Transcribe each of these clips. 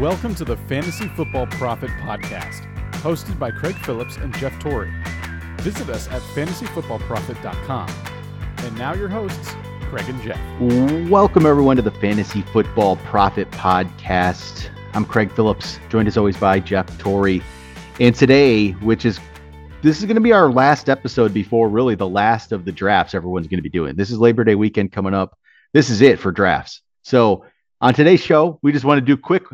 Welcome to the Fantasy Football Profit Podcast, hosted by Craig Phillips and Jeff Torrey. Visit us at fantasyfootballprofit.com. And now your hosts, Craig and Jeff. Welcome, everyone, to the Fantasy Football Profit Podcast. I'm Craig Phillips, joined as always by Jeff Torrey. And today, which is this is going to be our last episode before really the last of the drafts everyone's going to be doing. This is Labor Day weekend coming up. This is it for drafts. So, on today's show, we just want to do quick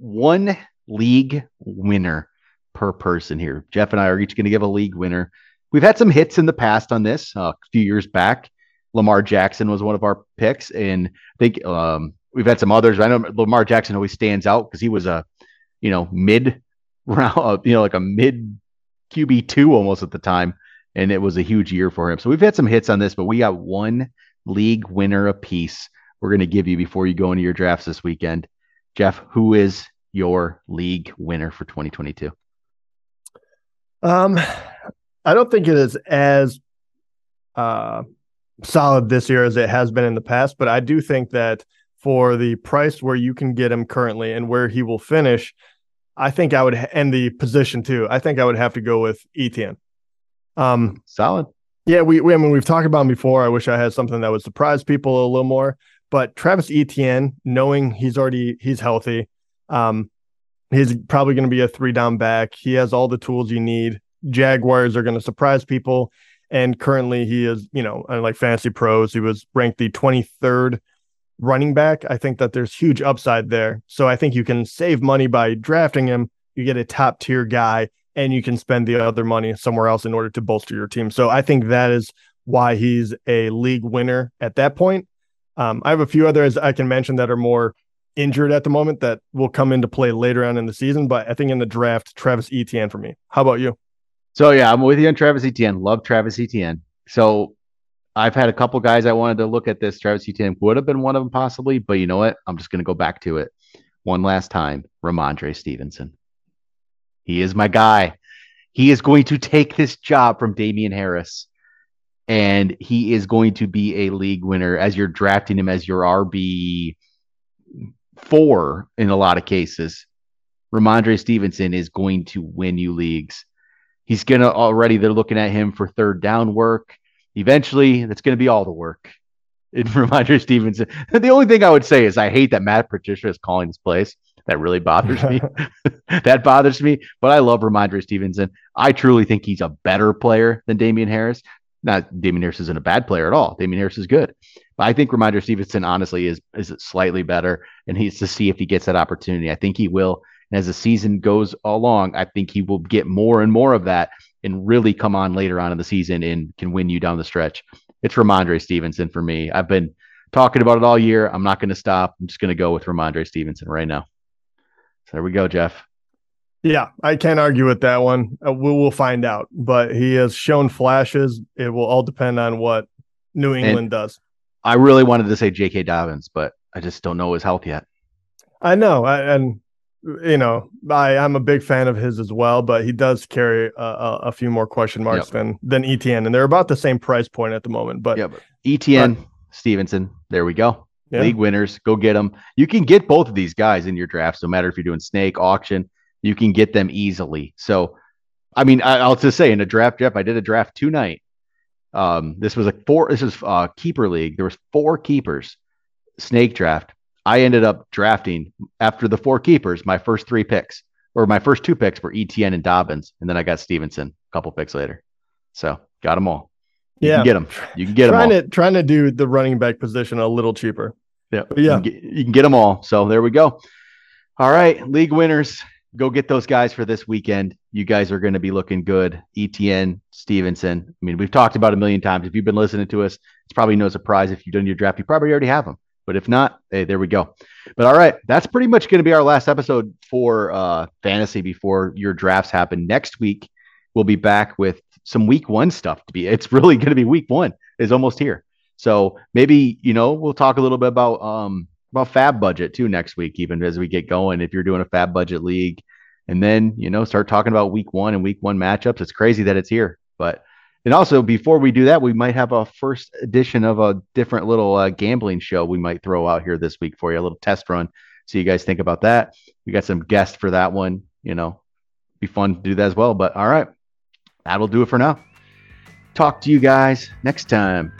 one league winner per person here. Jeff and I are each going to give a league winner. We've had some hits in the past on this uh, a few years back. Lamar Jackson was one of our picks, and I think um, we've had some others. I know Lamar Jackson always stands out because he was a, you know, mid round, uh, you know, like a mid QB two almost at the time, and it was a huge year for him. So we've had some hits on this, but we got one league winner apiece. We're going to give you before you go into your drafts this weekend. Jeff, who is your league winner for 2022? Um, I don't think it is as uh, solid this year as it has been in the past, but I do think that for the price where you can get him currently and where he will finish, I think I would end the position too. I think I would have to go with Etienne. Um, solid. Yeah, we, we I mean we've talked about him before. I wish I had something that would surprise people a little more. But Travis Etienne, knowing he's already he's healthy, um, he's probably going to be a three down back. He has all the tools you need. Jaguars are going to surprise people. And currently, he is, you know, like fantasy pros, he was ranked the 23rd running back. I think that there's huge upside there. So I think you can save money by drafting him. You get a top tier guy, and you can spend the other money somewhere else in order to bolster your team. So I think that is why he's a league winner at that point. Um, I have a few others I can mention that are more injured at the moment that will come into play later on in the season. But I think in the draft, Travis Etienne for me. How about you? So yeah, I'm with you on Travis Etienne. Love Travis Etienne. So I've had a couple guys I wanted to look at this. Travis Etienne would have been one of them possibly, but you know what? I'm just going to go back to it one last time. Rhamondre Stevenson. He is my guy. He is going to take this job from Damien Harris and he is going to be a league winner as you're drafting him as your RB four in a lot of cases. Rhamondre Stevenson is going to win you leagues. He's gonna already. They're looking at him for third down work. Eventually, that's going to be all the work. In Rhamondre Stevenson, the only thing I would say is I hate that Matt Patricia is calling this place. That really bothers me. that bothers me. But I love Rhamondre Stevenson. I truly think he's a better player than Damien Harris. Not Damien Harris isn't a bad player at all. Damien Harris is good. But I think Rhamondre Stevenson honestly is is slightly better, and he's to see if he gets that opportunity. I think he will. And as the season goes along, I think he will get more and more of that and really come on later on in the season and can win you down the stretch. It's Rhamondre Stevenson for me. I've been talking about it all year. I'm not going to stop. I'm just going to go with Rhamondre Stevenson right now. So there we go, Jeff. Yeah, I can't argue with that one. Uh, we will find out, but he has shown flashes. It will all depend on what New England and does. I really wanted to say J.K. Dobbins, but I just don't know his health yet. I know, I, and you know, I I'm a big fan of his as well, but he does carry a, a, a few more question marks yep. than than Etienne, and they're about the same price point at the moment. But yeah, but Etienne, but, Stevenson, there we go. Yeah. League winners, go get them. You can get both of these guys in your drafts, no matter if you're doing snake auction you can get them easily. So, I mean, I, will just say in a draft, Jeff, I did a draft tonight. Um, this was a four. This is uh, keeper league. There was four keepers, snake draft. I ended up drafting after the four keepers. My first three picks, or my first two picks, were Etienne and Dobbins, and then I got Stevenson a couple picks later. So got them all. You yeah, can get them. You can get trying them. All. To, trying to do the running back position a little cheaper. Yeah, but yeah. You can, get, you can get them all. So there we go. All right, league winners go get those guys for this weekend. You guys are going to be looking good. Etienne, Stevenson. I mean, we've talked about a million times. If you've been listening to us, it's probably no surprise if you've done your draft. You probably already have them. But if not, hey, there we go. But all right, that's pretty much going to be our last episode for uh, fantasy before your drafts happen. Next week, we'll be back with some week one stuff to be. It's really going to be week one is almost here. So maybe, you know, we'll talk a little bit about um, about FAAB budget too next week, even as we get going. If you're doing a FAAB budget league, and then you know start talking about week one and week one matchups. It's crazy that it's here, but and also before we do that, we might have a first edition of a different little uh, gambling show we might throw out here this week for you, a little test run. See you guys think about that. We got some guests for that one. You know, be fun to do that as well. But all right, that'll do it for now. Talk to you guys next time.